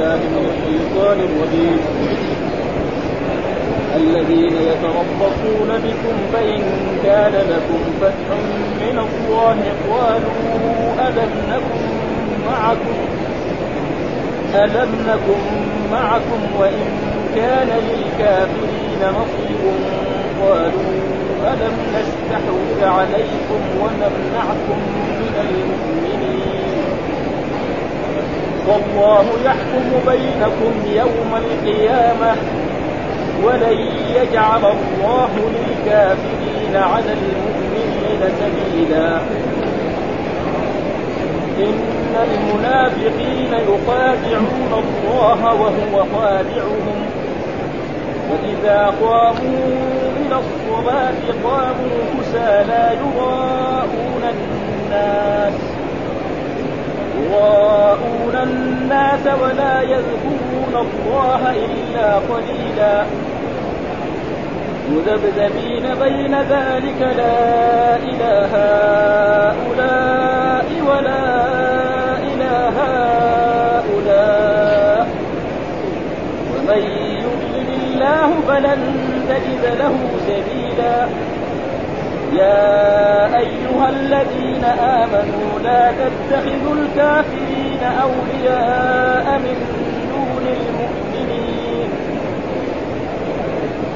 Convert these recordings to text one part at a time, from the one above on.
بالله من الشيطان الرجيم. الذين يتربصون بكم فإن كان لكم فتح من الله قالوا ألم نكن معكم؟ ألم نكن معكم وإن كان للكافرين نصيب؟ قالوا ألم نستحوذ عليكم ونمنعكم من المؤمنين؟ والله يحكم بينكم يوم القيامة ولن يجعل الله للكافرين على المؤمنين سبيلا. إن المنافقين يخادعون الله وهو خادعهم. وإذا قاموا إلى الصلاة قاموا كسالى يراءون الناس. يراءون الناس ولا يذكرون الله إلا قليلا. مذبذبين بين ذلك لا إله هؤلاء ولا إله هؤلاء. ومن يضلل الله فلن تجد له سبيلا. يا أيها الذين آمنوا لا تتخذوا الكافرين أولياء من دون المؤمنين.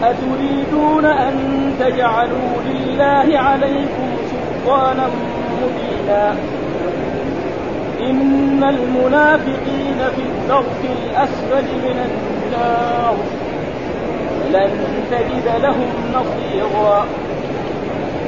أتريدون أن تجعلوا لله عليكم سلطانا مبينا. إن المنافقين في الدرك الأسفل من النار. لن تجد لهم نصيرا.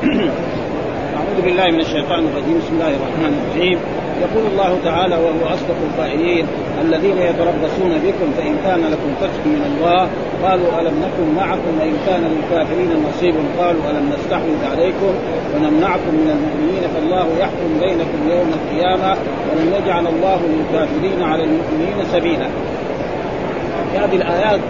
أعوذ بالله من الشيطان الرجيم. بسم الله الرحمن الرحيم. يقول الله تعالى وهو أصدق القائلين الذين يتربصون بكم فإن كان لكم فتح من الله قالوا ألم نكن معكم وإن كان للكافرين نصيب قالوا ألم نستحوذ عليكم ونمنعكم من المؤمنين فالله يحكم بينكم يوم القيامة ولن يجعل الله للكافرين على المؤمنين سبيلا. هذه الآيات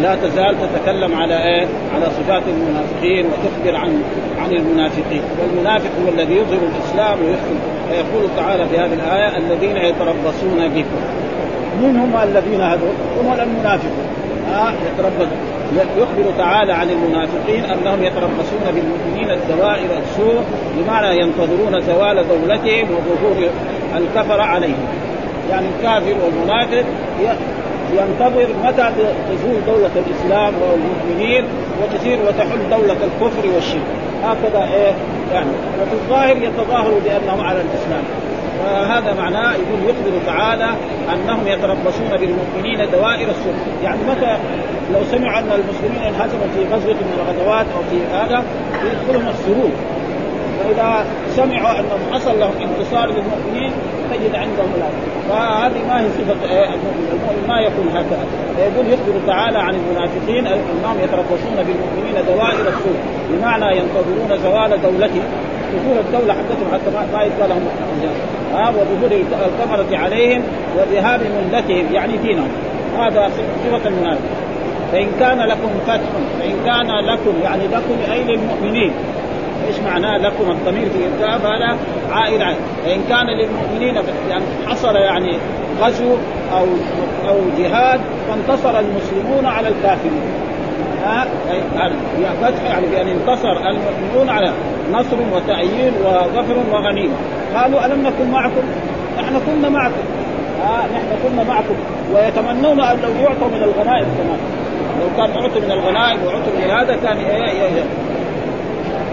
لا تزال تتكلم على إيه؟ على صفات المنافقين وتخبر عن عن المنافقين، والمنافق هو الذي يظهر الإسلام ويخفي فيقول تعالى في هذه الآية الذين يتربصون بكم. من هم الذين هذول؟ هم المنافقون. آه يتربص يخبر تعالى عن المنافقين أنهم يتربصون بالمؤمنين الدوائر السوء بمعنى ينتظرون زوال دولتهم وظهور الكفر عليهم. يعني الكافر والمنافق ينتظر متى تزول دولة الإسلام والمؤمنين وتصير وتحل دولة الكفر والشرك. هكذا إيه يعني. وفي الظاهر يتظاهروا بأنهم على الإسلام. وهذا معناه يقول يخبر تعالى أنهم يتربصون بالمؤمنين دوائر السوء، يعني متى لو سمعوا أن المسلمين انهزموا في غزوة من الغزوات أو في هذا يدخلهم السرور، وإذا سمعوا أنهم حصل لهم انتصار للمؤمنين تجد عندهم الامر فهذه ما هي صفة المؤمن. المؤمن ما يكون هكذا. فيقول يخبر تعالى عن المنافقين انهم يتربصون بالمؤمنين دوائر السوء بمعنى ينتظرون زوال دولتهم دخول الدولة حقتهم حتى ما يبقى لهم ها وظهور الكفرة عليهم وذهاب ملتهم يعني دينهم. هذا صفة المنافق. فإن كان لكم فتح فإن كان لكم يعني لكم أي للمؤمنين. إيش معناه لكم الضمير في الكتاب هذا عائد عليه فإن كان للمؤمنين يعني حصل يعني غزو أو أو جهاد فانتصر المسلمون على الكافرين. ها؟ فتح يعني بأن انتصر المؤمنون على نصر وتأييد وظفر وغنيمة. قالوا ألم نكن معكم؟ نحن كنا معكم. ها؟ نحن كنا معكم. ويتمنون أن لو يعطوا من الغنائم كمان لو كان اعطوا من الغنائم واعطوا من هذا كان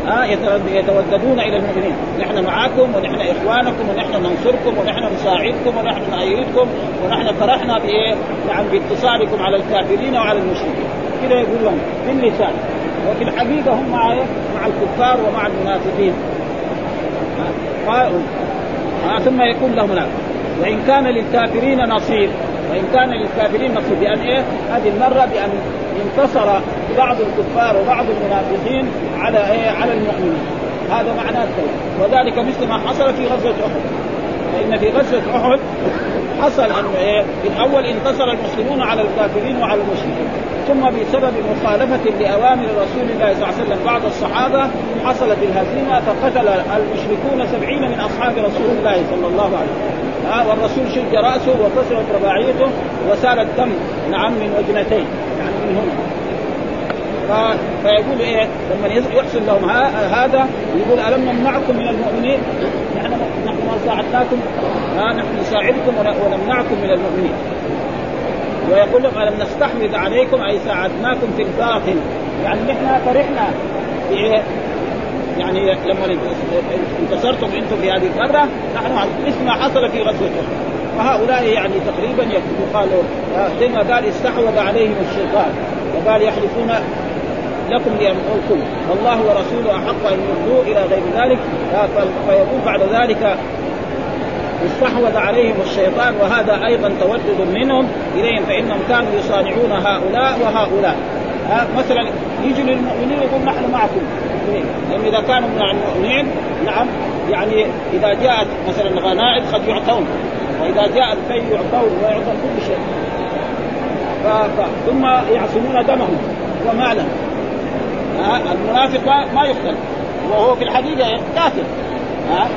ها يتوددون إلى المؤمنين. نحن معكم ونحن إخوانكم ونحن ننصركم ونحن نساعدكم ونحن نؤيدكم ونحن فرحنا بإيه؟ نعم بانتصاركم على الكافرين وعلى المشركين. كذا يقول لهم باللسان وفي الحقيقة هم مع مع الكفار ومع المنافقين. ها ثم يكون لهم نعم وإن كان للكافرين نصيب وإن كان للكافرين مقصود بأن إيه؟ هذه المرة بأن انتصر بعض الكفار وبعض المنافقين على إيه؟ على المؤمنين. هذا معناه الكلام. وذلك مثل ما حصل في غزوة أحد. فإن في غزوة أحد حصل أن إيه؟ في الأول انتصر المسلمون على الكافرين وعلى المشركين. ثم بسبب مخالفة لأوامر رسول الله صلى الله عليه وسلم بعض الصحابة حصلت الهزيمة فقتل المشركون سبعين من أصحاب رسول الله صلى الله عليه وسلم. آه والرسول شج رأسه وكسرت رباعيته وسال الدم نعم من وجنتين. يعني من هنا. فيقول إيه لما يحصل لهم هذا يقول ألم نمنعكم من المؤمنين؟ نحن نحن ما ساعدناكم ها نحن نساعدكم ونمنعكم من المؤمنين. ويقول لهم ألم نستحوذ عليكم أي ساعدناكم في الباطل. يعني نحن فرحنا إيه؟ يعني لما انتصرتم أنتم في هذه المره نحن مثل ما حصل في غزوة فهؤلاء يعني تقريبا يقال زي ما قال استحوذ عليهم الشيطان. وقال يحلفون لكم ليمحوكم والله ورسوله أحق أن يردوا إلى غير ذلك. فيقول بعد ذلك استحوذ عليهم الشيطان وهذا أيضا تودد منهم إليهم فإنهم كانوا يصانعون هؤلاء وهؤلاء. مثلا يجي للمؤمنين يقول نحن معكم. لأن إذا كانوا مع المؤمنين نعم يعني إذا جاءت مثلا الغنائم قد يعطون. وإذا جاء الكي يعطون ويعطون كل شيء. ثم يعصمون دمهم ومالا المنافق ما يقتل وهو في الحقيقة كافر ها؟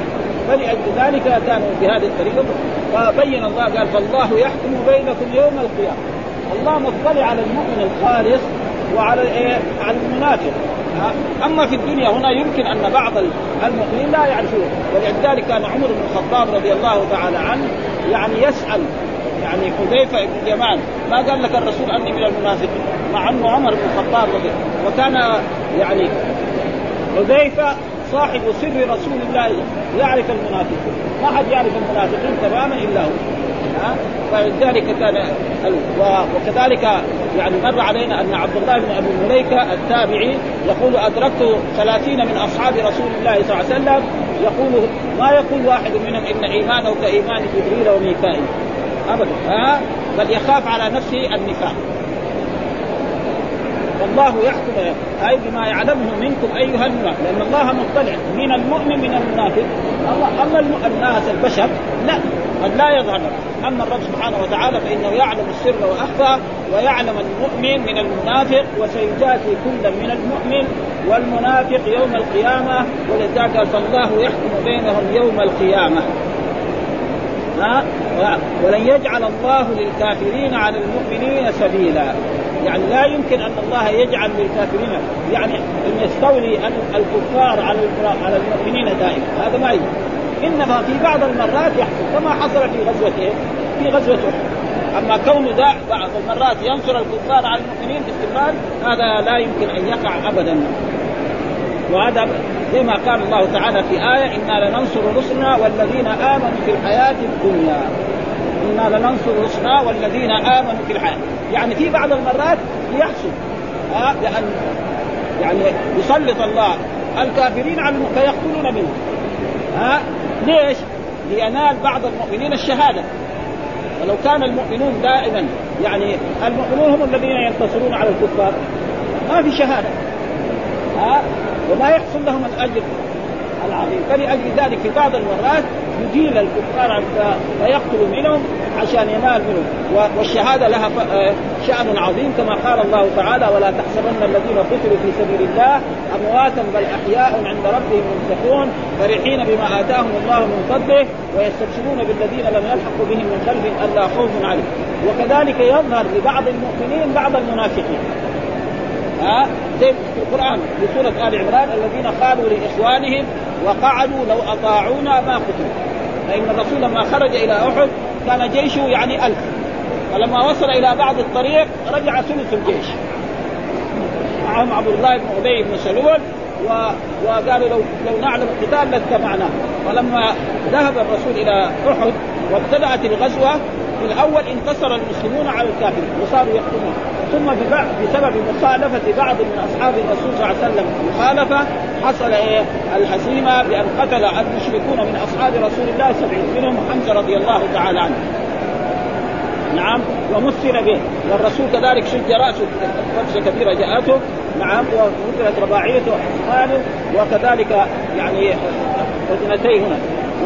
فلأجل ذلك كانوا بهذه الطريقة. فبين الله قال فالله يحكم بينكم يوم القيامة. الله مطلع على المؤمن الخالص وعلى إيه؟ على المنافق. أما في الدنيا هنا يمكن أن بعض المؤمنين لا يعرفون. ولذلك كان عمر بن الخطاب رضي الله تعالى عنه يعني يسأل يعني حذيفة بن اليمان. ما قال لك الرسول أني من المنافقين. مع أنه عمر بن الخطاب رضي وكان يعني حذيفة صاحب سر رسول الله يعرف المنافقين. ما حد يعرف المنافقين تماما إلا هو. فلذلك كان وكذلك يعني مر علينا أن عبد الله بن أبي مليكة التابعي يقول أدركت ثلاثين من أصحاب رسول الله صلى الله عليه وسلم يقول ما يقول واحد منهم إن ايمانه كايمان جبريل وميكائيل. ابدا. ها؟ بل يخاف على نفسه النفاق. والله يحكم أي بما يعلمه منكم أيها المنافق لأن الله مطلع. من المؤمن من المنافق. أما الناس البشر لا. قد لا يظهر. أما الرب سبحانه وتعالى فإنه يعلم السر وأخفى ويعلم المؤمن من المنافق وسيجازي كل من المؤمن والمنافق يوم القيامة. ولذلك فالله يحكم بينهم يوم القيامة. ها ولن يجعل الله للكافرين على المؤمنين سبيلا. يعني لا يمكن أن الله يجعل للكافرين يعني إن يستولي الكفار على على المؤمنين دائما. هذا ما يمكن. إنما في بعض المرات يحصل كما حصل في غزوة إيه؟ في غزوة أما كونه ذا بعض المرات ينصر الكفار على المؤمنين باستمرار هذا لا يمكن أن يقع ابدا. وهذا زي ما قال الله تعالى في آية إنا لننصر رسلنا والذين آمنوا في الحياة الدنيا. إنا لننصر رسلنا والذين آمنوا في الحياة. يعني في بعض المرات يحصل ها لأن يعني يسلط الله الكافرين على فيقتلون منهم ها ليش؟ لينال بعض المؤمنين الشهادة. ولو كان المؤمنون دائما يعني المؤمنون هم الذين ينتصرون على الكفار. ما في شهادة. ها وما يحصل لهم الأجر العظيم. فلأجل ذلك في بعض المرات يجيل الكفار فيقتل منهم عشان ينال منهم. والشهادة لها آه، شأن عظيم كما قال الله تعالى ولا تحسبن الذين قتلوا في سبيل الله أمواتا بل أحياء عند ربهم يرزقون فرحين بما آتاهم الله من فضله ويستبشرون بالذين لم يلحقوا بهم من خلفهم ألا خوف عليهم. وكذلك يظهر لبعض المؤمنين بعض المنافقين. ها؟ زي في القرآن في سورة آل عمران الذين قالوا لإخوانهم وقعدوا لو أطاعونا ما قتلوا. فإن الرسول لما خرج إلى أحد كان جيشه يعني ألف. فلما وصل إلى بعض الطريق رجع ثلث الجيش. معهم عبد الله بن أبي بن سلول و... وقالوا لو لو نعلم القتال لاتبعناه. فلما ذهب الرسول إلى أحد وابتدأت الغزوة في الأول انتصر المسلمون على الكافرين وصاروا يقتلون. ثم بسبب مخالفة بعض من أصحاب الرسول صلى الله عليه وسلم مخالفة حصل إيه؟ الهزيمة بأن قتل المشركون من أصحاب رسول الله سبعين منهم حمزة رضي الله تعالى عنه. نعم ومثل به. والرسول كذلك شج رأسه فرشه كبيرة جاءته. نعم ومثلت رباعيته وحصانه وكذلك يعني اذنتيه هنا.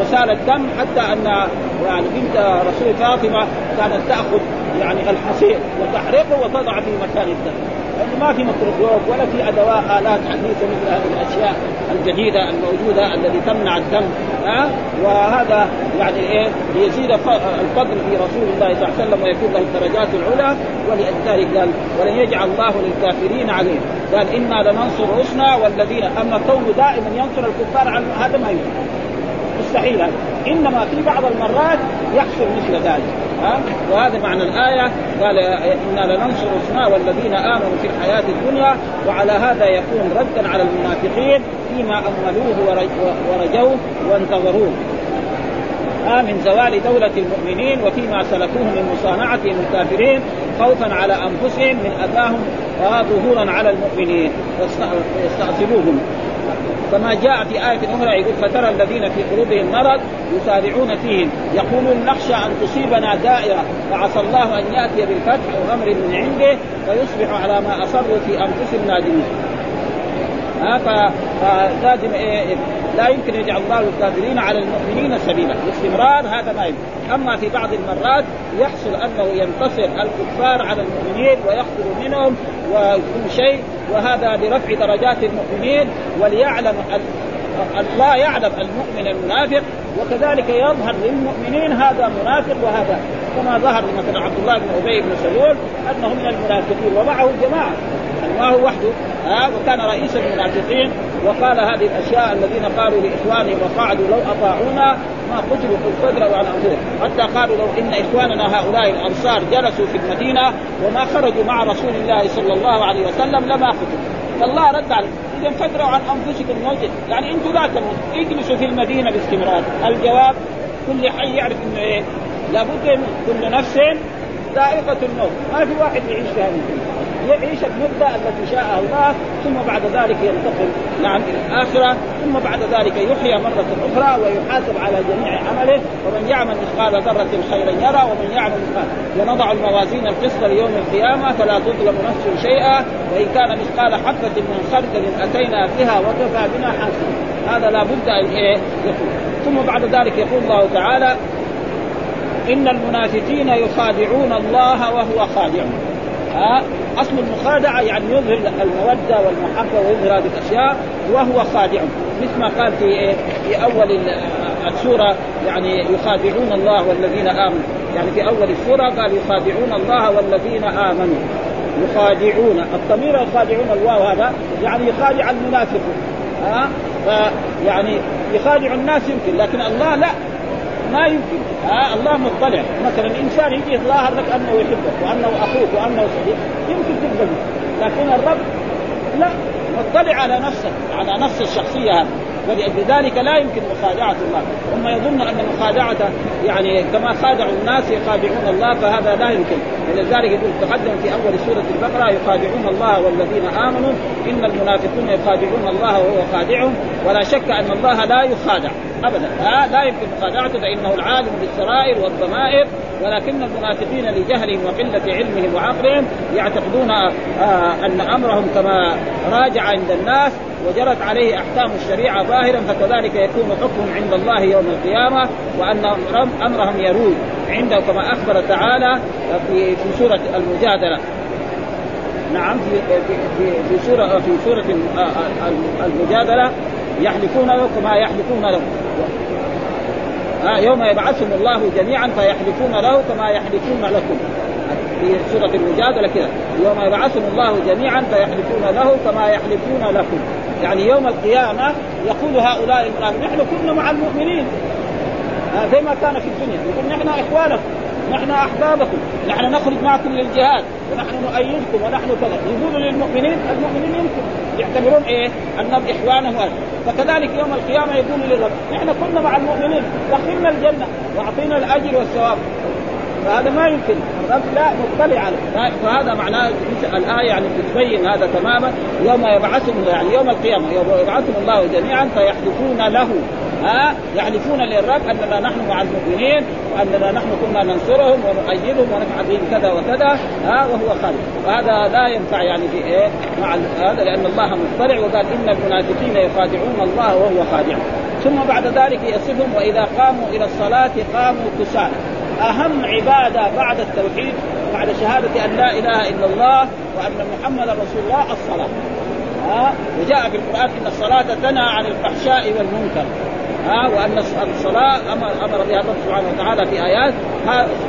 وسال الدم حتى أن يعني بنت رسول فاطمة كانت تأخذ يعني الحصير وتحرقه وتضع في مكان الدم. لأنه ما في ميكروسكوب ولا في أدوات آلات حديثة مثل هذه الأشياء الجديدة الموجودة التي تمنع الدم ها؟ أه؟ وهذا يعني إيه؟ ليزيد الفضل في رسول الله صلى الله عليه وسلم ويكون له الدرجات العلى ولذلك قال ولن يجعل الله للكافرين عليه قال إنا لننصر رسلنا والذين أما كونه دائما ينصر الكفار على هذا ما يمكن مستحيل إنما في بعض المرات يحصل مثل ذلك. ها؟ وهذا معنى الآية. قال إنا لننصر رسلنا والذين آمنوا في الحياة الدنيا وعلى هذا يكون ردا على المنافقين فيما أملوه ورجوه وانتظروه. آه من زوال دولة المؤمنين وفيما سلكوه من مصانعتهم الكافرين خوفا على أنفسهم من أذاهم ظهورا على المؤمنين. يستأصلوهم كما جاء في آية أخرى يقول فترى الذين في قلوبهم مرض يسارعون فيهم. يقولون نخشى أن تصيبنا دائرة فعسى الله أن يأتي بالفتح أو أمر من عنده فيصبح على ما أصروا في أنفسهم نادمين. ها فلازم إيه لا يمكن يجعل الله الكافرين على المؤمنين سبيلا. باستمرار هذا ما يمكن. أما في بعض المرات يحصل أنه ينتصر الكفار على المؤمنين ويخطر منهم وكل شيء وهذا لرفع درجات المؤمنين وليعلم الله يعلم المؤمن المنافق وكذلك يظهر للمؤمنين هذا منافق وهذا. كما ظهر مثلا عبد الله بن أبي بن سلول أنه من المنافقين ومعه جماعة يعني ما هو وحده ها وكان رئيس المنافقين وقال هذه الأشياء الذين قالوا لاخوانهم وقعدوا لو أطاعونا ما قتلوا في القدرة وعلى أنفسهم. حتى قالوا لو إن إخواننا هؤلاء الأنصار جلسوا في المدينة وما خرجوا مع رسول الله صلى الله عليه وسلم لما قتلوا. فالله رد عليهم إذا فدروا عن أنفسكم الموت يعني أنتم لا تموتوا. اجلسوا في المدينة باستمرار. الجواب كل حي يعرف إنه إيه؟ لابد كل نفس ذائقة الموت. ما في واحد يعيش في هذه الدنيا يعيش المدة التي شاءها الله ثم بعد ذلك ينتقل نعم إلى الآخرة ثم بعد ذلك يحيى مرة أخرى ويحاسب على جميع عمله ومن يعمل مثقال ذرة خيرا يرى ومن يعمل ونضع الموازين القسط ليوم القيامة فلا تظلم نفس شيئا وإن كان مثقال حبة من خردل أتينا بها وكفى بنا حاسبا هذا لا بد أن إيه؟ يكون. ثم بعد ذلك يقول الله تعالى إن المنافقين يخادعون الله وهو خادعهم. ها أصل المخادعة يعني يظهر المودة والمحبة ويظهر هذه الأشياء وهو خادع مثل ما قال في إيه؟ في أول السورة يعني يخادعون الله والذين آمنوا. يعني في أول السورة قال يخادعون الله والذين آمنوا. يخادعون. الضمير يخادعون الواو هذا يعني يخادع المنافقون ها؟ فيعني يخادع الناس يمكن لكن الله لا. ما يمكن. آه الله مطلع. مثلا إنسان يجي يظاهر لك أنه يحبك وأنه أخوك وأنه صديق يمكن تقبل لكن الرب لا مطلع على نفسك على نفس الشخصية هذه. ولذلك لا يمكن مخادعة الله. هم يظن أن مخادعته يعني كما خادعوا الناس يخادعون الله فهذا لا يمكن. ولذلك يقول تقدم في أول سورة البقرة يخادعون الله والذين آمنوا إن المنافقون يخادعون الله وهو خادعهم. ولا شك أن الله لا يخادع. ابدا. ها لا يمكن مخادعته فإنه العالم بالسرائر والضمائر ولكن المنافقين لجهلهم وقلة علمهم وعقلهم يعتقدون آه أن أمرهم كما راجع عند الناس وجرت عليه أحكام الشريعة ظاهرا فكذلك يكون حكمهم عند الله يوم القيامة وأن امرهم يروج عنده كما أخبر تعالى في في سورة المجادلة. نعم في في في, في سورة في سورة المجادلة. يحلفون له كما يحلفون له ها يوم يبعثهم الله جميعا فيحلفون له كما يحلفون لكم. في سورة المجادلة كذا يوم يبعثهم الله جميعا فيحلفون له كما يحلفون لكم. يعني يوم القيامة يقول هؤلاء المنافقين نحن كنا مع المؤمنين. زي ما كان في الدنيا. يقول نحن إخوانكم. نحن أحبابكم نحن نخرج معكم للجهاد ونحن نؤيدكم ونحن كذا. يقولوا للمؤمنين المؤمنين يمكن يعتبرون إيه؟ انهم إخوانهم فكذلك يوم القيامة يقولوا للرب نحن كنا مع المؤمنين دخلنا الجنة وأعطينا الأجر والثواب. فهذا ما يمكن. الرب لا مطلع عليه فهذا معناه الآية يعني تبين هذا تماما. يوم يبعثهم يعني يوم القيامة يوم يبعثهم الله جميعا فيحلفون له. ها يحلفون للرب أننا نحن مع المؤمنين وأننا نحن كنا ننصرهم ونؤيدهم ونفعل بهم كذا وكذا ها وهو خالد وهذا لا ينفع يعني في إيه؟ مع هذا لأن الله مطلع وقال إن المنافقين يخادعون الله وهو خادعهم ثم بعد ذلك يصفهم وإذا قاموا إلى الصلاة قاموا كسالى. أهم عبادة بعد التوحيد بعد شهادة أن لا إله إلا الله وأن محمدا رسول الله الصلاة. ها وجاء في القرآن إن الصلاة تنهى عن الفحشاء والمنكر. ها وأن الصلاة أمر أمر بها الله سبحانه وتعالى في آيات.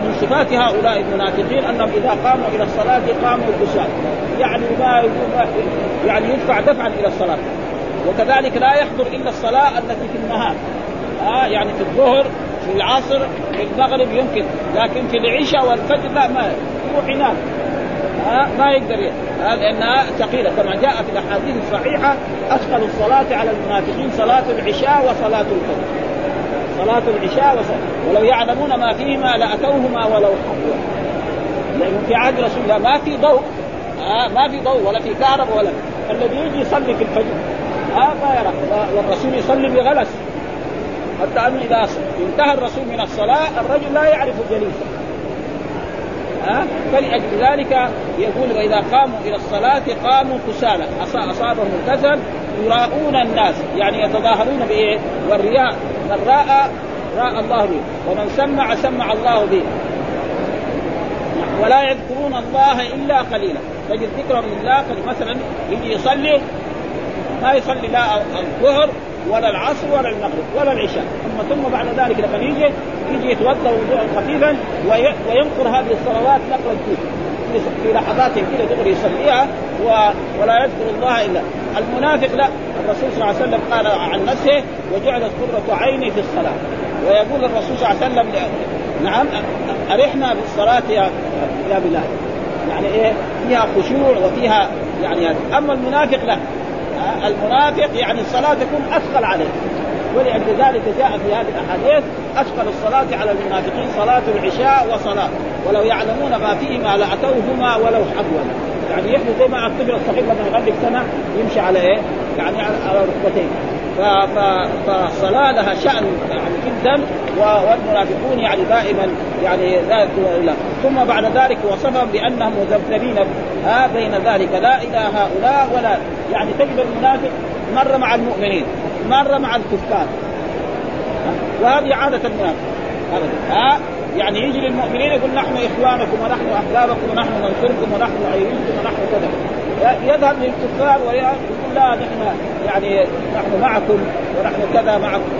من صفات هؤلاء المنافقين أنهم إذا قاموا إلى الصلاة قاموا كسالى يعني ما يعني يدفع دفعا إلى الصلاة. وكذلك لا يحضر إلا الصلاة التي في النهار. ها يعني في الظهر في العصر في المغرب يمكن. لكن في العشاء والفجر لا ما يروح ينام ما يقدر لانها ثقيلة. كما جاء في الأحاديث الصحيحة أثقل الصلاة على المنافقين صلاة العشاء وصلاة الفجر. صلاة العشاء وصلاة ولو يعلمون ما فيهما لأتوهما ولو حبوا لأنه في عهد رسول الله ما في ضوء. آه ما في ضوء ولا في كهرباء ولا الذي يجي يصلي في الفجر. آه ما يرى. والرسول يصلي بغلس. حتى انه إذا انتهى الرسول من الصلاة الرجل لا يعرف جليسه. ها؟ فلأجل ذلك يقول وإذا قاموا إلى الصلاة قاموا كسالى. أصابهم الكسل يراؤون الناس. يعني يتظاهرون بإيه؟ والرياء. من راى راى الله به. ومن سمع سمع الله به. ولا يذكرون الله إلا قليلا. تجد ذكرهم لله مثلا يجي يصلي ما يصلي لا الظهر ولا العصر ولا المغرب ولا العشاء. ثم ثم بعد ذلك لما يجي يجي يتوضأ وضوءا خفيفا وينقر هذه الصلوات نقرا في لحظات كده دغري يصليها ولا يذكر الله إلا. المنافق لا. الرسول صلى الله عليه وسلم قال عن نفسه وجعلت قرة عيني في الصلاة. ويقول الرسول صلى الله عليه وسلم نعم أرحنا بالصلاة يا يا بلال. يعني إيه؟ فيها خشوع وفيها يعني أما المنافق لا. المنافق يعني الصلاة تكون أثقل عليه. ولأجل ذلك جاء في هذه الأحاديث أثقل الصلاة على المنافقين صلاة العشاء وصلاة. ولو يعلمون ما فيهما لأتوهما ولو حبوا يعني يحدث زي ما الطفل الصغير لما يغلق سنة يمشي على إيه؟ يعني على ركبتين. فالصلاة لها شأن يعني جدا والمنافقون يعني دائما يعني ذلك ثم بعد ذلك وصفهم بأنهم مذبذبين. بين ذلك لا إلى هؤلاء ولا يعني تجد المنافق مره مع المؤمنين. مره مع الكفار. وهذه عادة المنافق ها؟ يعني يجي للمؤمنين يقول نحن إخوانكم ونحن أحبابكم ونحن ننصركم ونحن نعينكم ونحن كذا. يذهب للكفار ويقول لا نحن يعني نحن معكم ونحن كذا معكم.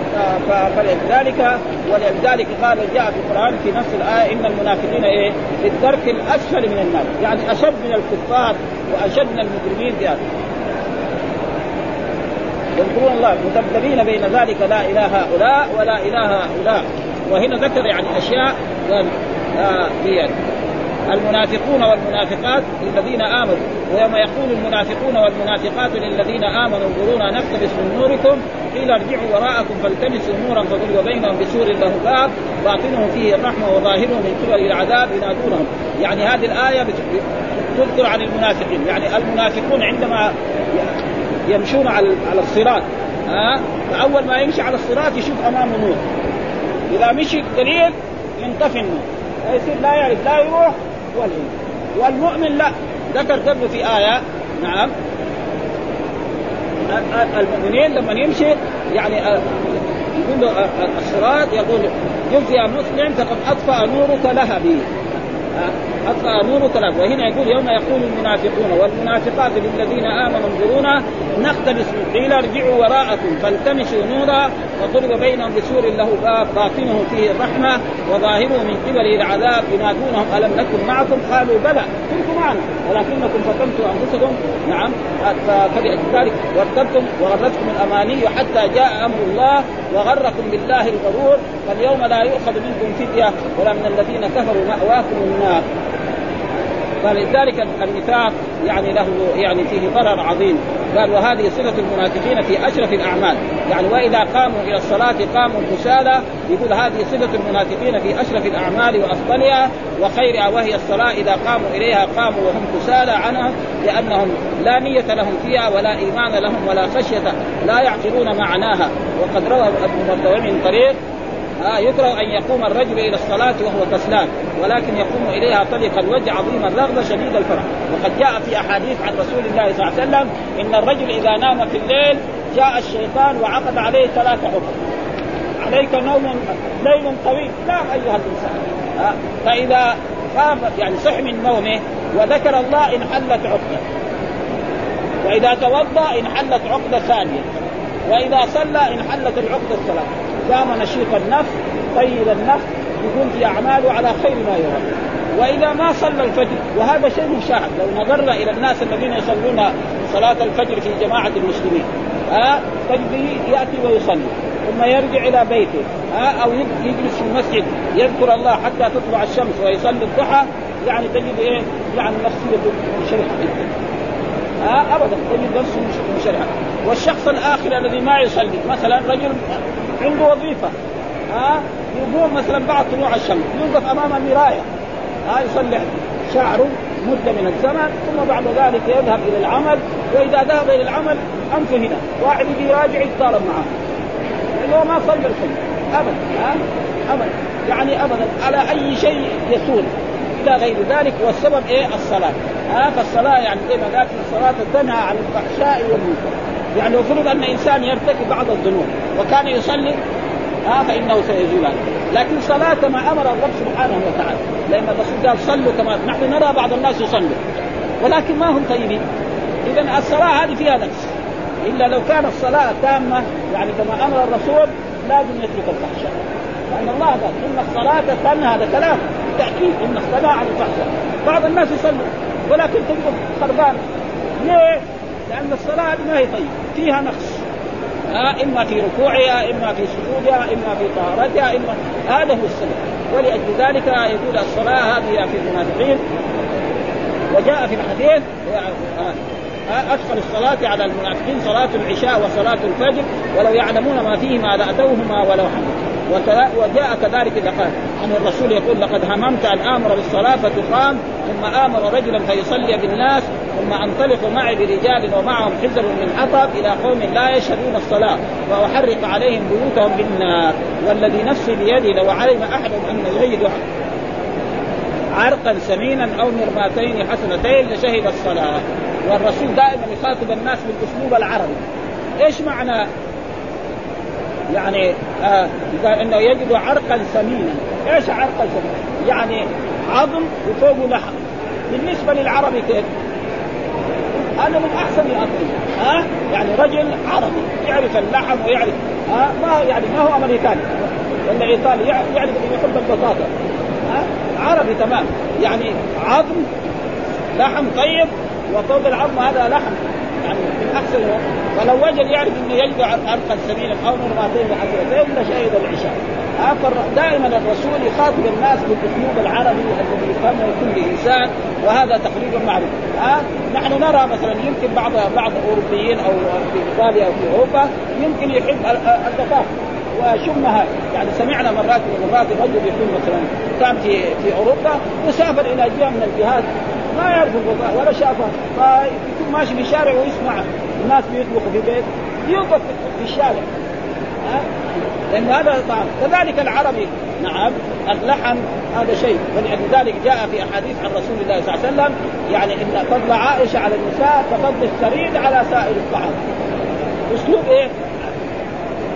فلذلك ولذلك قال جاء في القرآن في نفس الآية إن المنافقين إيه؟ في الدرك الأسفل من النار. يعني أشد من الكفار وأشد من المجرمين في يذكرون الله مذبذبين بين ذلك لا إله هؤلاء ولا إله هؤلاء. وهنا ذكر يعني أشياء قال آه المنافقون والمنافقات للذين آمنوا. ويوم يقول المنافقون والمنافقات للذين آمنوا انظرونا نقتبس من نوركم قيل ارجعوا وراءكم فالتمسوا نورا فضرب بينهم بسور له باب باطنه فيه الرحمة وظاهره من قبل العذاب ينادونهم. يعني هذه الآية تذكر عن المنافقين. يعني المنافقون عندما يمشون على على الصراط. ها؟ فأول ما يمشي على الصراط يشوف امامه نور إذا مشي قليل ينطفي النور. فيصير لا يعرف لا يروح ولا والمؤمن لا. ذكر قبل في آية. نعم. المؤمنين لما يمشي يعني يقول الصراط يقول يا مسلم فقد أطفأ نورك لهبي. نور ثلاث وهنا يقول يوم يقول المنافقون والمنافقات للذين آمنوا انظرونا نختلس قيل ارجعوا وراءكم فالتمسوا نورا وضرب بينهم بسور له باب باطنه فيه الرحمة وظاهره من قبل العذاب ينادونهم ألم نكن معكم؟ قالوا بلى كنتم معنا ولكنكم فتنتم أنفسكم. نعم فلذلك وارتبتم وغرتكم الأماني حتى جاء أمر الله وغركم بالله الغرور. فاليوم لا يؤخذ منكم فدية ولا من الذين كفروا مأواكم النار. فلذلك النفاق يعني له يعني فيه ضرر عظيم. قال وهذه صفة المنافقين في أشرف الأعمال. يعني وإذا قاموا إلى الصلاة قاموا كسالى. يقول هذه صفة المنافقين في أشرف الأعمال وأفضلها وخيرها وهي الصلاة إذا قاموا إليها قاموا وهم كسالى عنها لأنهم لا نية لهم فيها ولا إيمان لهم ولا خشية لا يعقلون معناها. وقد روى ابن مردوي من طريق آه يكره أن يقوم الرجل إلى الصلاة وهو كسلان ولكن يقوم إليها طلق الوجه عظيم الرغبه شديد الفرح. وقد جاء في أحاديث عن رسول الله صلى الله عليه وسلم إن الرجل إذا نام في الليل جاء الشيطان وعقد عليه ثلاث عقد عليك نوم ليل طويل. نام أيها الإنسان. آه فإذا قام يعني صح من نومه وذكر الله انحلت عقدة. وإذا توضأ انحلت عقدة ثانية. وإذا صلى انحلت العقدة الثلاثة. قام نشيط النفس طيب النفس يكون في أعماله على خير ما يرى. وإذا ما صلى الفجر وهذا شيء مشاهد لو نظرنا إلى الناس الذين يصلون صلاة الفجر في جماعة المسلمين ها تجري يأتي ويصلي ثم يرجع إلى بيته ها أو يجلس في المسجد يذكر الله حتى تطلع الشمس ويصلي الضحى يعني تجد إيه؟ يعني نفسيته منشرحه جدا. ها ابدا تجد نفسه منشرحه والشخص الآخر الذي ما يصلي مثلا رجل عنده وظيفة. ها؟ يقوم مثلا بعد طلوع الشمس. يوقف أمام المراية. ها؟ يصلح شعره مدة من الزمن ثم بعد ذلك يذهب إلى العمل وإذا ذهب إلى العمل أنفه هنا. واحد يجي يراجع يتضارب معه. هو ما صلى الفجر ابدا. ها؟ ابدا. يعني ابدا. على أي شيء يسول إلى غير ذلك. والسبب إيه؟ الصلاة. ها؟ فالصلاة يعني زي ما قال الصلاة تنهى عن الفحشاء والمنكر. يعني المفروض أن إنسان يرتكب بعض الذنوب وكان يصلي ها فإنه سيزول لكن صلاة كما أمر الرب سبحانه وتعالى لأن الرسول قال صلوا كما نحن نرى بعض الناس يصلوا ولكن ما هم طيبين. اذا الصلاة هذه فيها نقص. إلا لو كانت الصلاة تامة يعني كما أمر الرسول لازم يترك الفحشاء. لأن الله قال إن الصلاة تنهى هذا كلام. تأكيد إن الصلاة عن الفحشاء. بعض الناس يصلوا ولكن تجد خربان. ليه؟ لأن الصلاة ما هي طيبه فيها نقص. آه إما في ركوعها إما في سجودها إما في طهارتها اما هذا هو السبب. ولأجل ذلك يقول الصلاة هذه في المنافقين. وجاء في الحديث أدخل الصلاة على المنافقين صلاة العشاء وصلاة الفجر ولو يعلمون ما فيهما لأتوهما ولو حمد وجاء كذلك اذا قال عن الرسول يقول لقد هممت ان أمر بالصلاة فتقام ثم آمر رجلا فيصلي بالناس ثم أنطلق معي برجال ومعهم حزب من حطب إلى قوم لا يشهدون الصلاة وأحرق عليهم بيوتهم بالنار والذي نفسي بيدي لو علم أحد أن يجد عرقا سمينا أو مرماتين حسنتين لشهد الصلاة. والرسول دائما يخاطب الناس بالأسلوب العربي. إيش معنى يعني آه قال إنه يجد عرقا سمينا. إيش عرقا سمينا؟ يعني عظم وفوقه لحم. بالنسبة للعربي كيف؟ هذا من أحسن الأطعمة. ها يعني رجل عربي يعرف اللحم ويعرف ها ما يعني ما هو أمريكاني. ولا إيطالي يعرف يحب البطاطا. ها عربي تمام. يعني عظم لحم طيب وفوق العظم هذا لحم. احسن ولو وجد يعرف انه يجد عرقا سمينا أو مرماتين وحسرتين لشهد العشاء. دائما الرسول يخاطب الناس بالأسلوب العربي الذي يفهمه كل إنسان وهذا تقريبا معروف. ها نحن نرى مثلا يمكن بعض بعض الاوروبيين أو في إيطاليا أو في أوروبا يمكن يحب الدقائق وشمها يعني سمعنا مرات من مرات رجل يكون مثلا كان في في أوروبا وسافر إلى جهة من الجهات ما يعرف الغذاء ولا شافها ماشي في الشارع ويسمع الناس بيطبخوا في بيت يوقف في الشارع. ها؟ لأن هذا طعام. كذلك العربي. نعم اللحم هذا شيء. ولذلك جاء في أحاديث عن رسول الله صلى الله عليه وسلم يعني إن فضل عائشة على النساء كفضل السريد على سائر الطعام. أسلوب إيه؟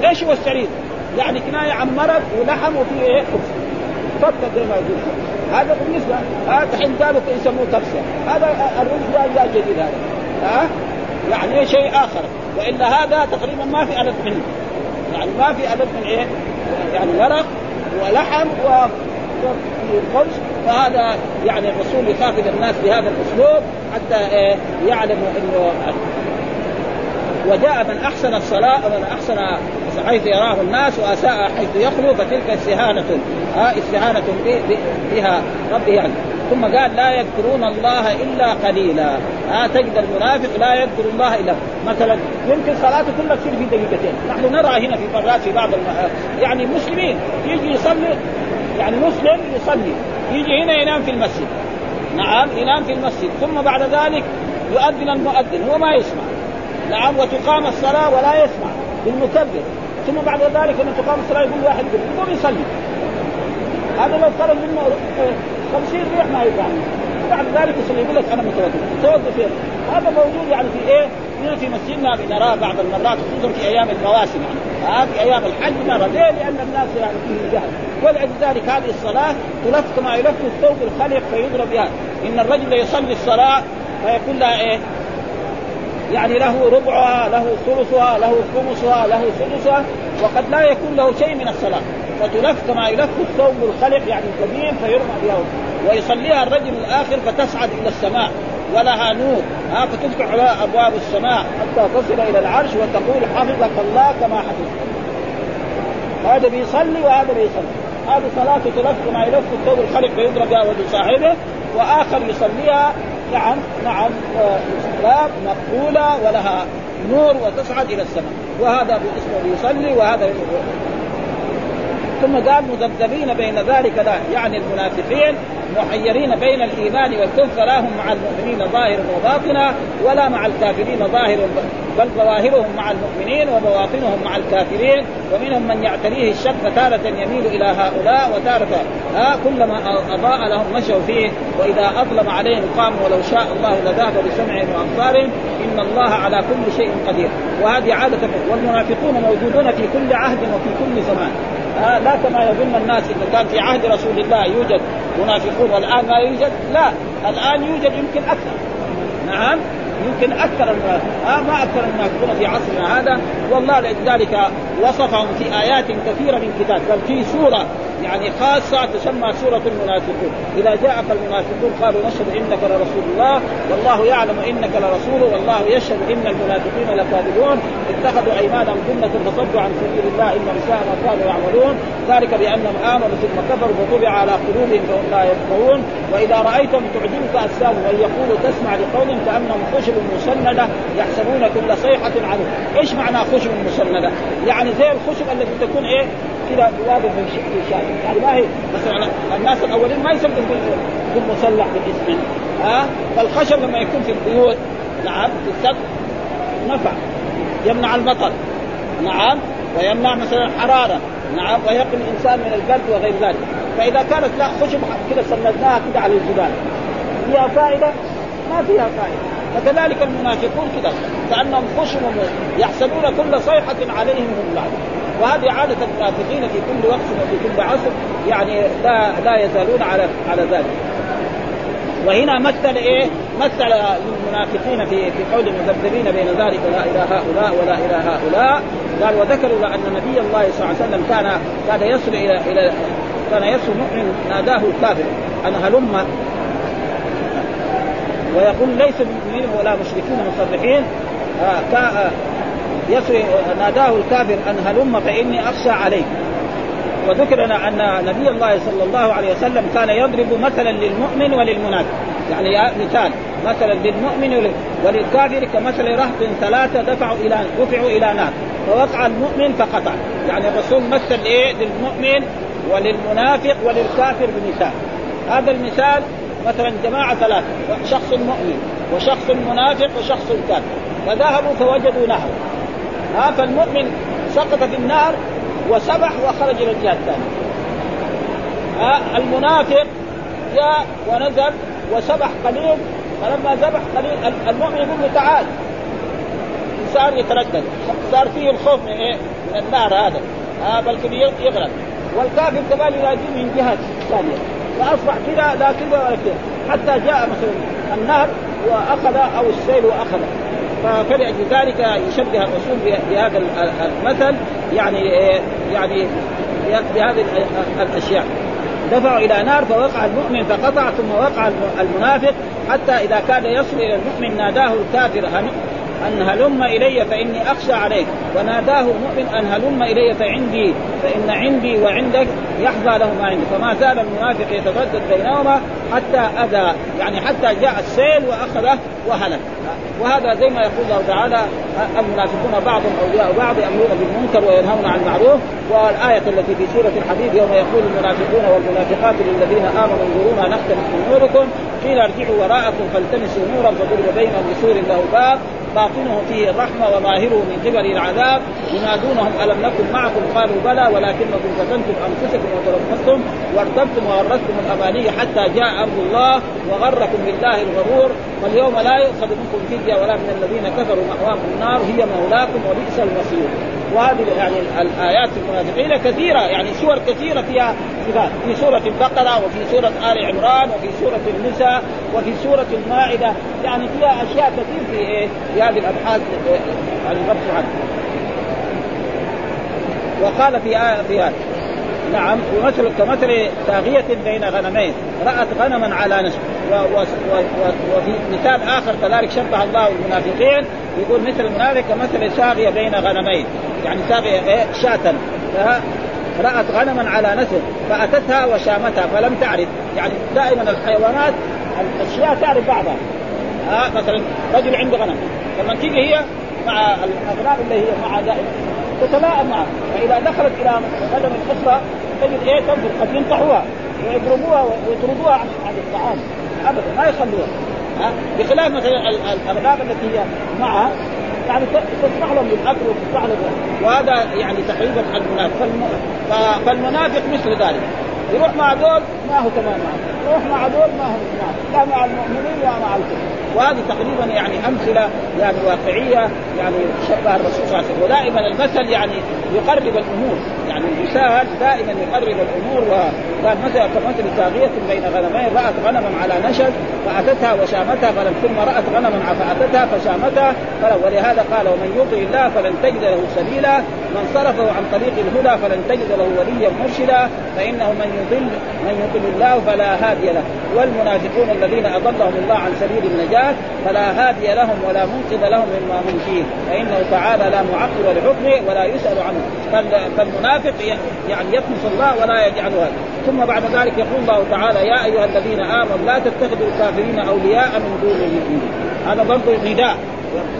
إيش هو السريد؟ يعني كناية عن مرض ولحم وفيه إيه؟ خبز. فضل زي ما يقول هذا بالنسبة ها دحين قالوا يسموه كبسه هذا الرز لا جديد هذا. ها؟ يعني شيء آخر. وإلا هذا تقريبا ما في الف منه. يعني ما في الف من إيه؟ يعني ورق ولحم و فهذا يعني الرسول يخاطب الناس بهذا الأسلوب حتى إيه؟ يعلموا إنه وجاء من أحسن الصلاه ومن أحسن حيث يراه الناس وأساء حيث يخلو فتلك استهانه ها استهانة بها ربه يعني. ثم قال لا يذكرون الله إلا قليلا. ها تجد المنافق لا يذكر الله الا مثلا يمكن صلاته كلها تصير في دقيقتين. نحن نرى هنا في مرات في بعض الم... يعني مسلمين يجي يصلي يعني مسلم يصلي يجي هنا ينام في المسجد. نعم ينام في المسجد. ثم بعد ذلك يؤذن المؤذن هو ما يسمع. نعم وتقام الصلاة ولا يسمع بالمكبر ثم بعد ذلك لما تقام الصلاة يقول واحد يقوم يصلي هذا لو خرج منه 50 ريح ما يقام بعد ذلك يصلي يقول لك أنا متوضا توضا فين؟ هذا موجود يعني في إيه؟ هنا في مسجدنا بنراه بعض المرات خصوصا في أيام المواسم يعني آه في أيام الحج نرى ليه؟ لأن الناس يعني فيه جهل ولذلك هذه الصلاة تلف كما يلف الثوب الخلق فيضرب بها إن الرجل يصلي الصلاة فيكون لها إيه؟ يعني له ربعها له ثلثها له خمسها له سدسها وقد لا يكون له شيء من الصلاة. فتلف كما يلف الثوب الخلق يعني الكبير فيرمى بها ويصليها الرجل الآخر فتصعد إلى السماء ولها نور. ها فتفتح لها أبواب السماء حتى تصل إلى العرش وتقول حفظك الله كما حفظك هذا بيصلي وهذا بيصلي. هذه صلاته تلف كما يلف الثوب الخلق فيضرب وجه صاحبه وآخر يصليها نعم نعم باب مقبولة ولها نور وتصعد إلى السماء. وهذا يصلي وهذا ثم قال مذبذبين بين ذلك لا يعني المنافقين محيرين بين الإيمان والكفر لا هم مع المؤمنين ظاهرا وباطنا ولا مع الكافرين ظاهرا بل ظواهرهم مع المؤمنين وبواطنهم مع الكافرين ومنهم من يعتريه الشك فتارة يميل إلى هؤلاء وتارة ها كلما أضاء لهم مشوا فيه وإذا أظلم عليهم قاموا ولو شاء الله لذهب بسمعهم وأبصارهم إن الله على كل شيء قدير. وهذه عادة والمنافقون موجودون في كل عهد وفي كل زمان. آه لا كما يظن الناس اذا كان في عهد رسول الله يوجد منافقون والآن ما يوجد؟ لا الآن يوجد يمكن أكثر. نعم؟ يمكن أكثر آه ما أكثر المنافقون في عصرنا هذا. والله لذلك وصفهم في آيات كثيرة من كتاب. بل في سورة يعني خاصة تسمى سورة المنافقون. إذا جاءك المنافقون قالوا نشهد إنك لرسول الله. والله يعلم إنك لرسوله. والله يشهد إن المنافقين لكاذبون. اتخذوا أيمانهم جنة فصدوا عن سبيل الله. إنهم ساء ما كانوا يعملون. ذلك بأنهم آمنوا ثم كفروا فطبع على قلوبهم فهم لا يفقهون. وإذا رأيتهم تعجبك أجسامهم وإن يقولوا تسمع لقولهم كأنهم خشب مسندة يحسبون كل صيحة عنه. إيش معنى خشب مسندة؟ يعني زي الخشب التي تكون إيه؟ كذا واقف في شيء يعني ما هي مثلا الناس الأولين ما يسموا بالمسلح بالإسم. ها؟ فالخشب لما يكون في البيوت نعم في السقف نفع. يمنع المطر. نعم ويمنع مثلا الحرارة. نعم ويقي الإنسان من البرد وغير ذلك. فإذا كانت لا خشب كذا سندناها كذا على الجبال. فيها فائدة؟ ما فيها فائدة. فكذلك المنافقون كذا كأنهم خشب يحسبون كل صيحة عليهم هم لعنه وهذه عادة المنافقين في كل وقت وفي كل عصر يعني لا لا يزالون على على ذلك. وهنا مثل إيه؟ مثل للمنافقين في في قول المذبذبين بين ذلك لا إلى هؤلاء ولا إلى هؤلاء قال وذكروا ان نبي الله صلى الله عليه وسلم كان كان يصل إلى إلى كان يصل مؤمن ناداه الكافر أن هلم ويقول ليس مؤمنين ولا مشركين مصرحين آه يسري ناداه الكافر أن هلم فإني أخشى عليك. وذكر ان نبي الله صلى الله عليه وسلم كان يضرب مثلا للمؤمن وللمنافق. يعني مثال مثلا للمؤمن وللكافر كمثل رهط ثلاثة دفعوا إلى دفعوا إلى نار. فوقع المؤمن فقطع. يعني الرسول مثل إيه؟ للمؤمن وللمنافق وللكافر بمثال. هذا المثال مثلا جماعة ثلاثة شخص مؤمن وشخص منافق وشخص كافر. فذهبوا فوجدوا نهر. ها فالمؤمن سقط في النار وسبح وخرج إلى الجهة الثانية. ها المنافق جاء ونزل وسبح قليل. فلما ذبح قليل المؤمن يقول له تعال. صار يتردد. صار فيه الخوف من إيه؟ من النار هذا. آه بل يغرق. والكافر كمان يناديه من جهة ثانية. فاصبح كذا لا كذا ولا كذا حتى جاء مثلا النهر وأخذ أو السيل وأخذ. فلأجل ذلك يشبه الرسول بهذا المثل يعني يعني بهذه الأشياء. دفعوا إلى نار فوقع المؤمن فقطع ثم وقع المنافق حتى إذا كاد يصل إلى المؤمن ناداه الكافر أن هلم إلي فإني أخشى عليك. وناداه المؤمن أن هلم إلي فعندي فإن عندي وعندك يحظى له ما عندي. فما زال المنافق يتردد بينهما حتى أذى يعني حتى جاء السيل وأخذه وهلك. وهذا زي ما يقول الله تعالى المنافقون بعضهم أولياء بعض يأمرون بالمنكر وينهون عن المعروف. والآية التي في سورة الحديد يوم يقول المنافقون والمنافقات للذين آمنوا انظرونا نختلف من نوركم قيل ارجعوا وراءكم فالتمسوا نورا فضرب بينهم بسور له باب. باطنه فيه الرحمة وظاهره من قبل العذاب. ينادونهم ألم نكن معكم؟ قالوا بلى ولكنكم فتنتم أنفسكم وتربصتم وارتبتم وغرتكم الأماني حتى جاء أمر الله وغركم بالله الغرور. فاليوم لا يؤخذ منكم فدية ولا من الذين كفروا مأواكم النار. هي مولاكم وبئس المصير. وهذه يعني الآيات المنافقين كثيرة يعني سور كثيرة فيها صفات. في سورة البقرة وفي سورة آل عمران وفي سورة النساء وفي سورة المائدة. يعني فيها أشياء كثير في إيه؟ في هذه الأبحاث يعني الرب وقال في آية في آية. نعم ومثل كمثل ساغية بين غنمين. رأت غنما على نسب وفي مثال آخر كذلك شبه الله المنافقين يقول مثل المنافق كمثل ساغية بين غنمين. يعني ساغية إيه؟ شاة. رأت غنما على نسر فأتتها وشامتها فلم تعرف. يعني دائما الحيوانات الأشياء تعرف بعضها. ها؟ مثلا رجل عنده غنم. لما تيجي هي مع الأغنام اللي هي مع دائما. تتلاءم معه. فاذا دخلت إلى غنم أخرى تجد إيه؟ تنظر قد ينطحوها ويضربوها ويطردوها عن الطعام. ابدا. ما يخلوها. ها؟ بخلاف مثلا الاغنام التي هي معها يعني تسمح لهم بالأكل وتسمح لهم وهذا يعني تقريبا المنافق فالمنافق مثل ذلك. يروح مع دول ما هو تمام معه. يروح مع دول ما هو تمام. لا مع المؤمنين ولا مع الكفر. وهذه تقريبا يعني امثله يعني واقعية يعني شبه الرسول صلى الله عليه وسلم. ودائما المثل يعني يقرب الأمور. يعني المثال دائما يقرب الأمور وقال مثلا كمثل ساقية بين غنمين رأت غنما على نشد فأتتها وشامتها فلم ثم رأت غنما فأتتها فشامتها فلم ولهذا قال ومن يطع الله فلن تجد له سبيلا من صرفه عن طريق الهدى فلن تجد له وليا مرشدا فإنه من يضل من يضل الله فلا هادي له. والمنافقون الذين أضلهم الله عن سبيل النجاة فلا هادي لهم ولا منقذ لهم مما هم فيه. فإنه تعالى لا معقب لحكمه ولا يسأل عنه. فالمنافق يعني يطمس الله ولا يجعل هذا ثم بعد ذلك يقول الله تعالى يا أيها الذين آمنوا لا تتخذوا الكافرين أولياء من دون المؤمنين هذا برضه نداء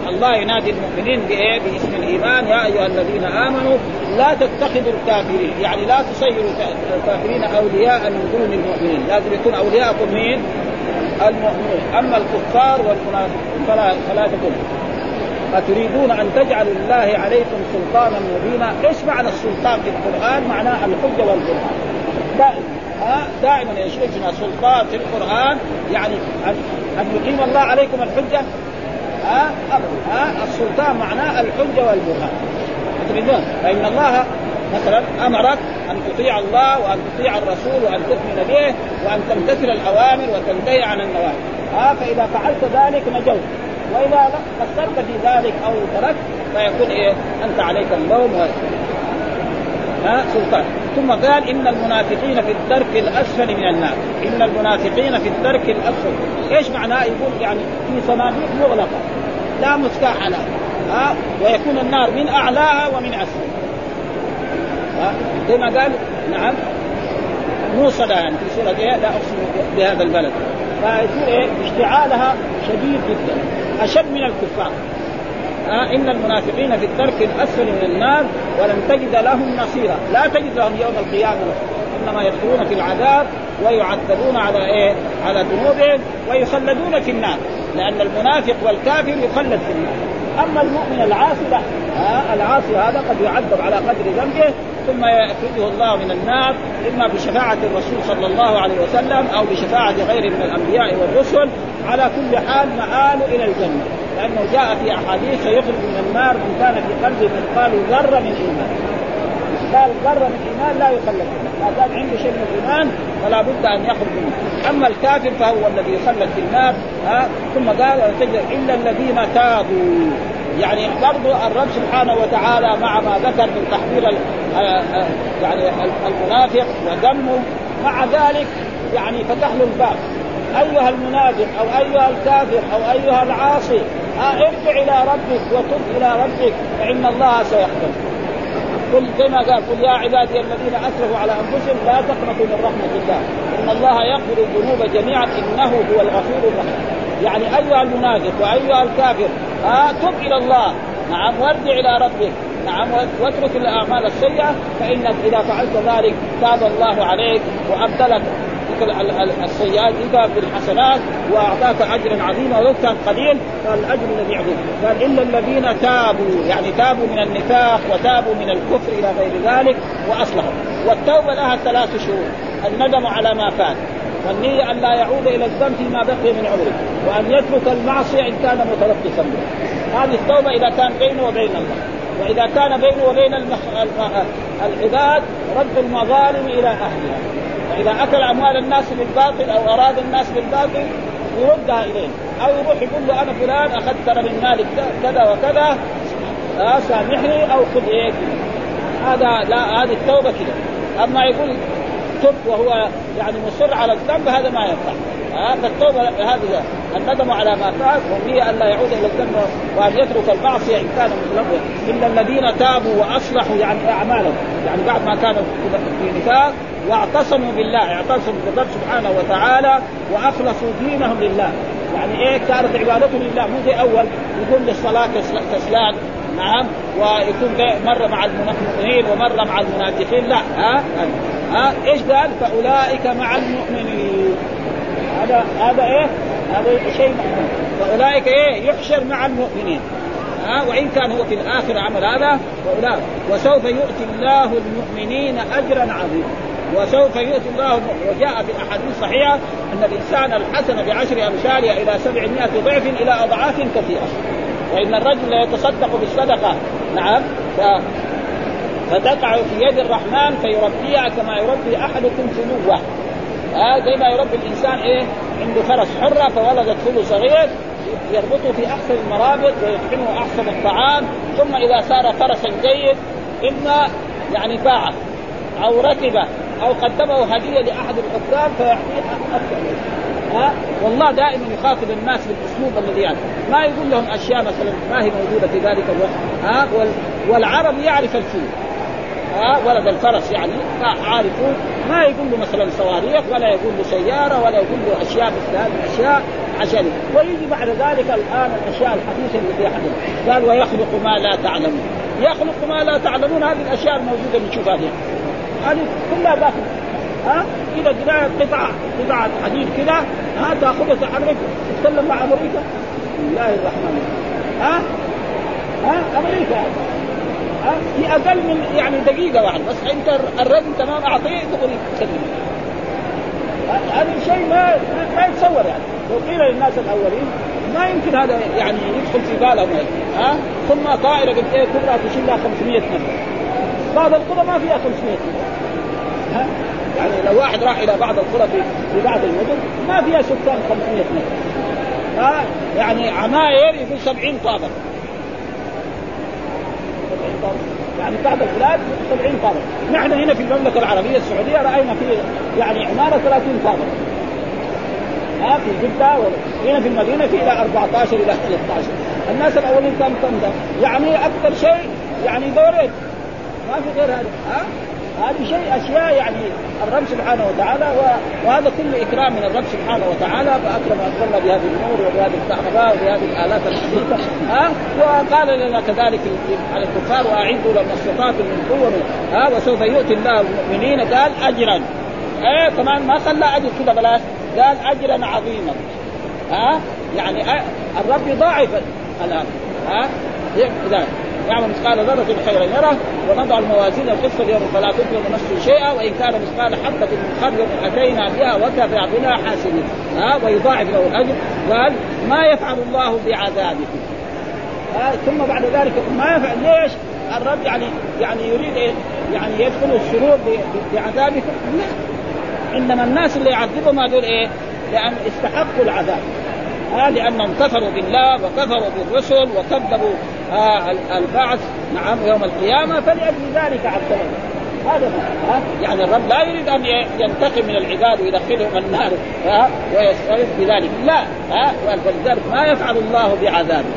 الله ينادي المؤمنين بإيه؟ باسم الإيمان يا أيها الذين آمنوا لا تتخذوا الكافرين، يعني لا تصيروا الكافرين أولياء من دون المؤمنين، لازم يكون أولياءكم مين؟ المؤمنون، أما الكفار والمنافقون فلا فلا تكون أتريدون أن تجعلوا الله عليكم سلطانا مبينا؟ إيش معنى السلطان في القرآن؟ معناه الحجة والبرهان. دائما دائما يشركنا سلطان في القرآن يعني أن يقيم الله عليكم الحجة؟ ها؟ ها؟ السلطان معناه الحجة والبرهان. تريدون فإن الله مثلا أمرك أن تطيع الله وأن تطيع الرسول وأن تؤمن به وأن تمتثل الأوامر وتنتهي عن النواهي. ها؟ فإذا فعلت ذلك نجوت. وإذا قصرت في ذلك أو تركت فيكون إيه؟ أنت عليك اللوم. ها؟ سلطان. ثم قال إن المنافقين في الدرك الأسفل من النار. إن المنافقين في الدرك الأسفل. إيش معناه؟ يقول يعني في صناديق مغلقة. لا مفتاح لها ها؟ ويكون النار من أعلاها ومن اسفل ها؟ زي ما قال نعم. موصلة يعني. في سورة إيه؟ لا أقسم بهذا البلد. فيصير إيه؟ اشتعالها شديد جدا. أشد من الكفار. آه إن المنافقين في الدرك الاسفل من النار ولن تجد لهم نصيرا. لا تجد لهم يوم القيامة. إنما يدخلون في العذاب ويعذبون على إيه؟ على ذنوبهم ويخلدون في النار. لأن المنافق والكافر يخلد في النار. أما المؤمن العاصي لا. آه العاصي هذا قد يعذب على قدر ذنبه ثم يخرجه الله من النار إما بشفاعة الرسول صلى الله عليه وسلم أو بشفاعة غيره من الأنبياء والرسل على كل حال مآل إلى الجنة. لأنه جاء في أحاديث سيخرج من النار من كان في قلبه مثقال ذرة من إيمان. قال ذرة من إيمان لا يخلد ما دام عنده شيء من الإيمان فلا بد أن يخرج منه. أما الكافر فهو الذي يخلد في النار ها؟ ثم قال إلا الذين تابوا. يعني برضو الرب سبحانه وتعالى مع ما ذكر من تحذير يعني المنافق وذمه مع ذلك يعني فتح له الباب. أيها المنافق أو أيها الكافر أو أيها العاصي ها ارجع إلى ربك وتب إلى ربك فإن الله سيغفر قل زي ما قال قل يا عبادي الذين أسرفوا على أنفسهم لا تقنطوا من رحمة الله. إن الله يغفر الذنوب جميعا إنه هو الغفور الرحيم. يعني أيها المنافق وأيها الكافر آه تب إلى الله. نعم وارجع إلى ربك. نعم واترك الأعمال السيئة فإنك إذا فعلت ذلك تاب الله عليك وأبدلك السيئات إذا بالحسنات وأعطاك اجرا عظيما ولو كان قليل فالاجر الذي يعظم قال الا الذين تابوا يعني تابوا من النفاق وتابوا من الكفر إلى غير ذلك وأصلحوا. والتوبة لها ثلاث شهور الندم على ما فات. والنية أن لا يعود إلى الذنب فيما بقي من عمره وأن يترك المعصية إن كان متلبسا بها هذه التوبة إذا كان بينه وبين الله. وإذا كان بينه وبين المخ... العباد رد المظالم إلى أهلها. فإذا أكل أموال الناس بالباطل أو أراد الناس بالباطل يردها إليه. أو يروح يقول له أنا فلان أخذت من مالك كذا وكذا آه سامحني أو خذ إيه هذا لا هذه التوبة كذا أما يقول تب وهو يعني مصر على الذنب هذا ما ينفع. فالتوبة هذه الندم على ما فات والنية أن لا يعود إلى الذنب وأن يترك المعصية إن كان متلبس الا الذين تابوا وأصلحوا يعني أعمالهم يعني بعد ما كانوا في نفاق واعتصموا بالله اعتصموا بالرب سبحانه وتعالى وأخلصوا دينهم لله. يعني إيه؟ كانت عبادتهم لله. مو زي أول يقوم للصلاة كسلان نعم. ويكون مرة مع المؤمنين ومرة مع المنافقين. لا. ها؟ ها إيش قال؟ فأولئك مع المؤمنين هذا هذا إيه؟ هذا شيء مؤمن فأولئك إيه؟ يحشر مع المؤمنين ها وإن كان هو في الآخر عمل هذا فأولئك وسوف يؤتي الله المؤمنين اجرا عظيما وسوف يؤتي الله وجاء في أحاديث صحيحة أن الإنسان الحسن بعشر امثالها إلى سبعمائة ضعف إلى أضعاف كثيرة وان الرجل لا يتصدق بالصدقة نعم. فتقع في يد الرحمن فيربيها كما يربي أحدكم فلوه آه زي ما يربي الإنسان إيه؟ عنده فرس حرة فولدت فلو صغير يربطه في احسن المرابط ويطعمه أحسن الطعام ثم إذا صار فرسا جيد إما يعني باعه أو ركبه أو قدمه هدية لأحد الحكام فيعطيه أكثر. ها والله دائما يخاطب الناس بالأسلوب الذي يعني ما يقول لهم أشياء مثلا ما هي موجودة في ذلك الوقت. ها والعرب يعرف الفيل ها ولد الفرس يعني عارفون ما يقول له مثلا صواريخ ولا يقول له سيارة ولا يقول له أشياء مثل هذه الأشياء عشان. ويجي بعد ذلك الآن الأشياء الحديثة اللي فيها حدث قال ويخلق ما لا تعلمون. يخلق ما لا تعلمون هذه الأشياء الموجودة نشوفها هذه هذه كلها داخل ها كذا كذا قطعه قطعه حديد كذا ها تأخذها تحرك تتكلم مع أمريكا. بسم الله الرحمن الرحيم. ها؟ ها؟ أمريكا. في أقل من يعني دقيقة واحدة. بس أنت الرجل تمام أعطيه تقول تكلم هذا شيء ما ما يتصور يعني. لو قيل للناس الأولين ما يمكن هذا يعني يدخل في بالهم. ها؟ ثم طائرة قد إيه كبرى تشيل لها 500 نفر. بعض القرى ما فيها 500 نفر. ها؟ يعني لو واحد راح إلى بعض القرى في, في بعض المدن ما فيها سكان 500 نفر. ها؟ يعني عماير يقول 70 طابق. يعني بعض البلاد 70 طابق. نحن هنا في المملكة العربية السعودية رأينا في يعني عمارة 30 طابق. ها في جدة هنا في المدينة في إلى 14 إلى 13 الناس الأولين كم كم؟ يعني أكثر شيء يعني دورين. ما في غير هذا. ها؟ هذه شيء أشياء يعني الرب سبحانه وتعالى وهذا كله إكرام من الرب سبحانه وتعالى فأكرم اكرمنا بهذه النور وبهذه الكهرباء وبهذه الآلات الحديثه ها؟ وقال لنا كذلك على الكفار واعدوا لهم استطعتم من قوة. ها؟ وسوف يؤتي الله المؤمنين قال اجرا. إيه كمان ما خلى أجر كذا بلاش. قال اجرا عظيما. ها؟ يعني الرب يضاعف الآن. ها؟ يعمل مثقال ذرة خيرا يره ونضع الموازين القسط اليوم فلا تظلم نفس شيئا وإن كان مثقال حبة من خردل أتينا بها وكفى بنا حاسبين ها ويضاعف له الأجر قال ما يفعل الله بعذابكم ثم بعد ذلك ما يفعل ليش؟ الرب يعني يعني يريد إيه؟ يعني يدخل السرور بعذابكم لا إنما الناس اللي يعذبهم هذول إيه؟ لأن استحقوا العذاب لأنهم كفروا بالله وكفروا بالرسل وكذبوا آه البعث نعم يوم القيامة. فلأجل ذلك عذبهم هذا يعني الرب لا يريد أن ينتقم من العباد ويدخلهم النار ها؟ ويسأل بذلك. لا ها؟ ولذلك ما يفعل الله بعذابه.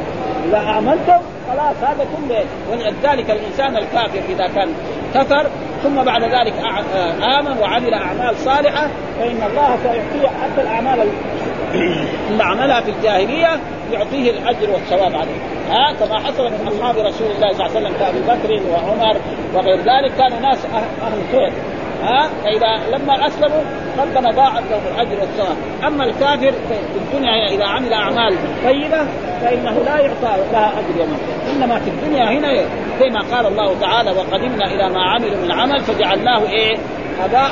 إذا آمنتم خلاص هذا كله. ولذلك الإنسان الكافر إذا كان كفر ثم بعد ذلك آمن وعمل أعمال صالحة فإن الله سيعطيه حتى الأعمال اللي عملها في الجاهلية يعطيه الأجر والثواب عليه. ها كما حصل من أصحاب رسول الله صلى الله عليه وسلم كأبي بكر وعمر وغير ذلك كانوا ناس أهل خير ها فإذا لما أسلموا ربنا ضاعف لهم الأجر والثواب. أما الكافر في الدنيا إذا عمل أعمال طيبة فإنه لا يعطى لها أجر يوم إنما في الدنيا هنا زي ما قال الله تعالى وقدمنا إلى ما عملوا من عمل فجعلناه إيه؟ هباء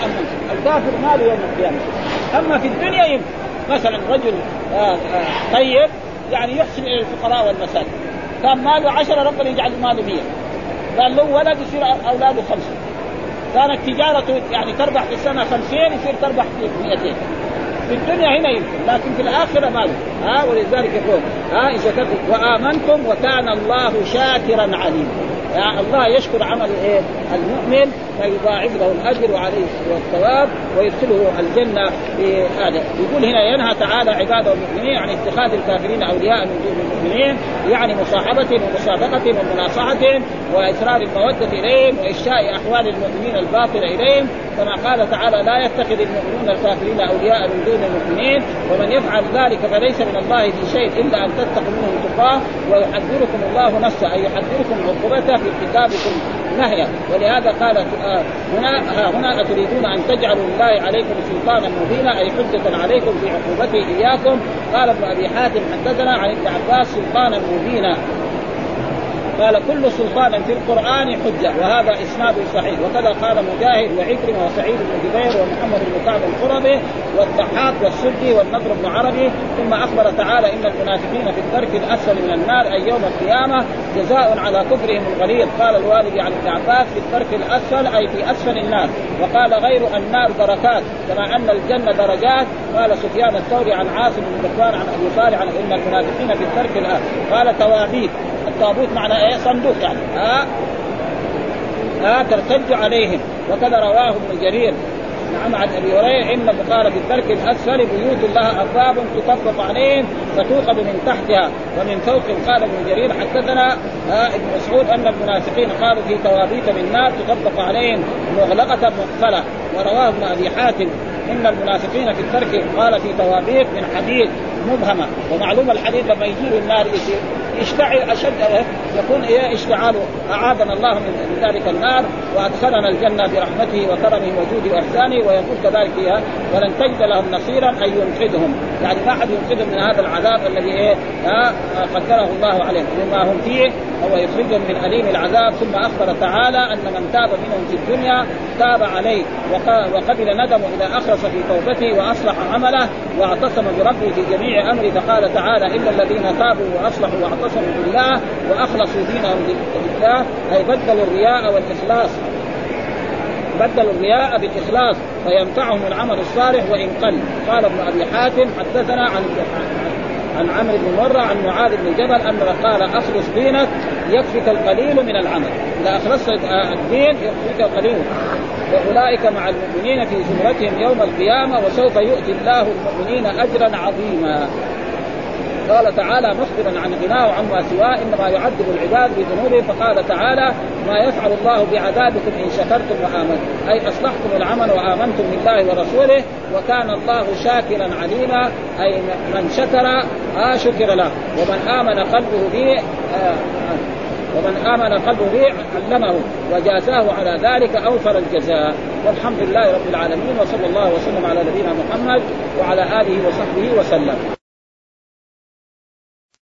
الكافر ماله يوم القيامة. أما في الدنيا يمكن مثلا رجل آه، آه، طيب يعني يحسن إلى الفقراء والمساكين. كان ماله عشرة ربنا يجعل ماله مية. قال له ولد يصير أولاده خمسة. كانت تجارته يعني تربح في السنة 50 يصير تربح في 200 في الدنيا هنا يمكن لكن في الآخرة ما ها ولذلك يقول ها ان شكرتم وآمنتم وكان الله شاكرا عليما يعني الله يشكر عمل إيه؟ المؤمن فيضاعف له الأجر وعليه الثواب ويدخله الجنة هذا يقول هنا ينهى تعالى عباده المؤمنين عن اتخاذ الكافرين أولياء من دون المؤمنين يعني مصاحبتهم ومسابقتهم ومناصحتهم واثرار المودة إليهم وإفشاء أحوال المؤمنين الباطله إليهم. كما قال تعالى لا يتخذ المؤمنون الكافرين أولياء من دون المؤمنين ومن يفعل ذلك فليس من الله في شيء إلا أن تتقوا منهم تقاه ويحذركم الله نفسه أي يحذركم عقوبته في ارتكابكم نهيا. ولهذا قال آه، هنا هنا أتريدون أن تجعلوا لله عليكم سلطانا مبينا أي حجة عليكم في عقوبته إياكم. قال ابن أبي حاتم حدثنا عن ابن عباس سلطانا مبينا. قال كل سلطان في القرآن حجة وهذا إسناد صحيح. وكذا قال مجاهد وعكرمة وسعيد بن جبير ومحمد بن كعب القرظي والضحاك والسدي والنضر بن عربي. ثم أخبر تعالى إن المنافقين في الدرك الأسفل من النار أي يوم القيامة جزاء على كفرهم الغليظ. قال الوالد عن ابن عباس في الدرك الأسفل أي في أسفل النار. وقال غير النار دركات كما أن الجنة درجات. قال سفيان الثوري عن عاصم بن عن أبي صالح عن إن المنافقين في الدرك الأسفل قال توابيت. التابوت معنى إيه؟ صندوق يعني. ها ها ترتج عليهم. وكذا رواه ابن جرير نعم عن أبي هريرة إن قال في الدرك الأسفل بيوت لها أبواب تطبق عليهم فتوقد من تحتها. ومن فوق قال ابن جرير حدثنا ابن مسعود أن المنافقين قالوا في توابيت من نار تطبق عليهم مغلقة مقفلة. ورواه ابن أبي حاتم. إن المنافقين في الترك قال في توابيت من حديد مبهمة. ومعلوم الحديد لما يجيب النار يشتعل أشد يكون إيه؟ اشتعاله أعاذنا الله من ذلك النار وأدخلنا الجنة برحمته وكرمه وجوده وإحسانه ويقول كذلك فيها ولن تجد لهم نصيرا أن ينقذهم. يعني ما أحد ينقذهم من هذا العذاب الذي إيه قدره الله عليهم مما هم فيه هو يخرجهم من أليم العذاب. ثم أخبر تعالى أن من تاب منهم في الدنيا تاب عليه. وقبل ندمه إذا اخلص في توبته وأصلح عمله واعتصم بربه في جميع أمره. فقال تعالى الا الذين تابوا وأصلحوا واعتصموا بالله وأخلصوا دينهم لله. أي بدلوا الرياء والإخلاص بدلوا الرياء بالإخلاص فينفعهم العمل الصالح وإن قل. قال ابن أبي حاتم حدثنا عن عن عمرو بن مرة عن معاذ بن جبل أنه قال اخلص دينك يكفيك القليل من العمل. إذا اخلصت الدين يكفيك القليل. وأولئك مع المؤمنين في زمرتهم يوم القيامة وسوف يؤتي الله المؤمنين اجرا عظيما. قال تعالى مخبرا عن غناه عما سواه انما يعذب العباد بذنوبهم. فقال تعالى ما يفعل الله بعذابكم إن شكرتم وآمنتم. أي أصلحتم العمل وآمنتم بالله ورسوله وكان الله شاكرا عليما أي من شكر آه شكر له. ومن آمن قلبه به آه ومن آمن قلبه به علمه وجازاه على ذلك أوفر الجزاء. والحمد لله رب العالمين وصلى الله وسلم على نبينا محمد وعلى آله وصحبه وسلم.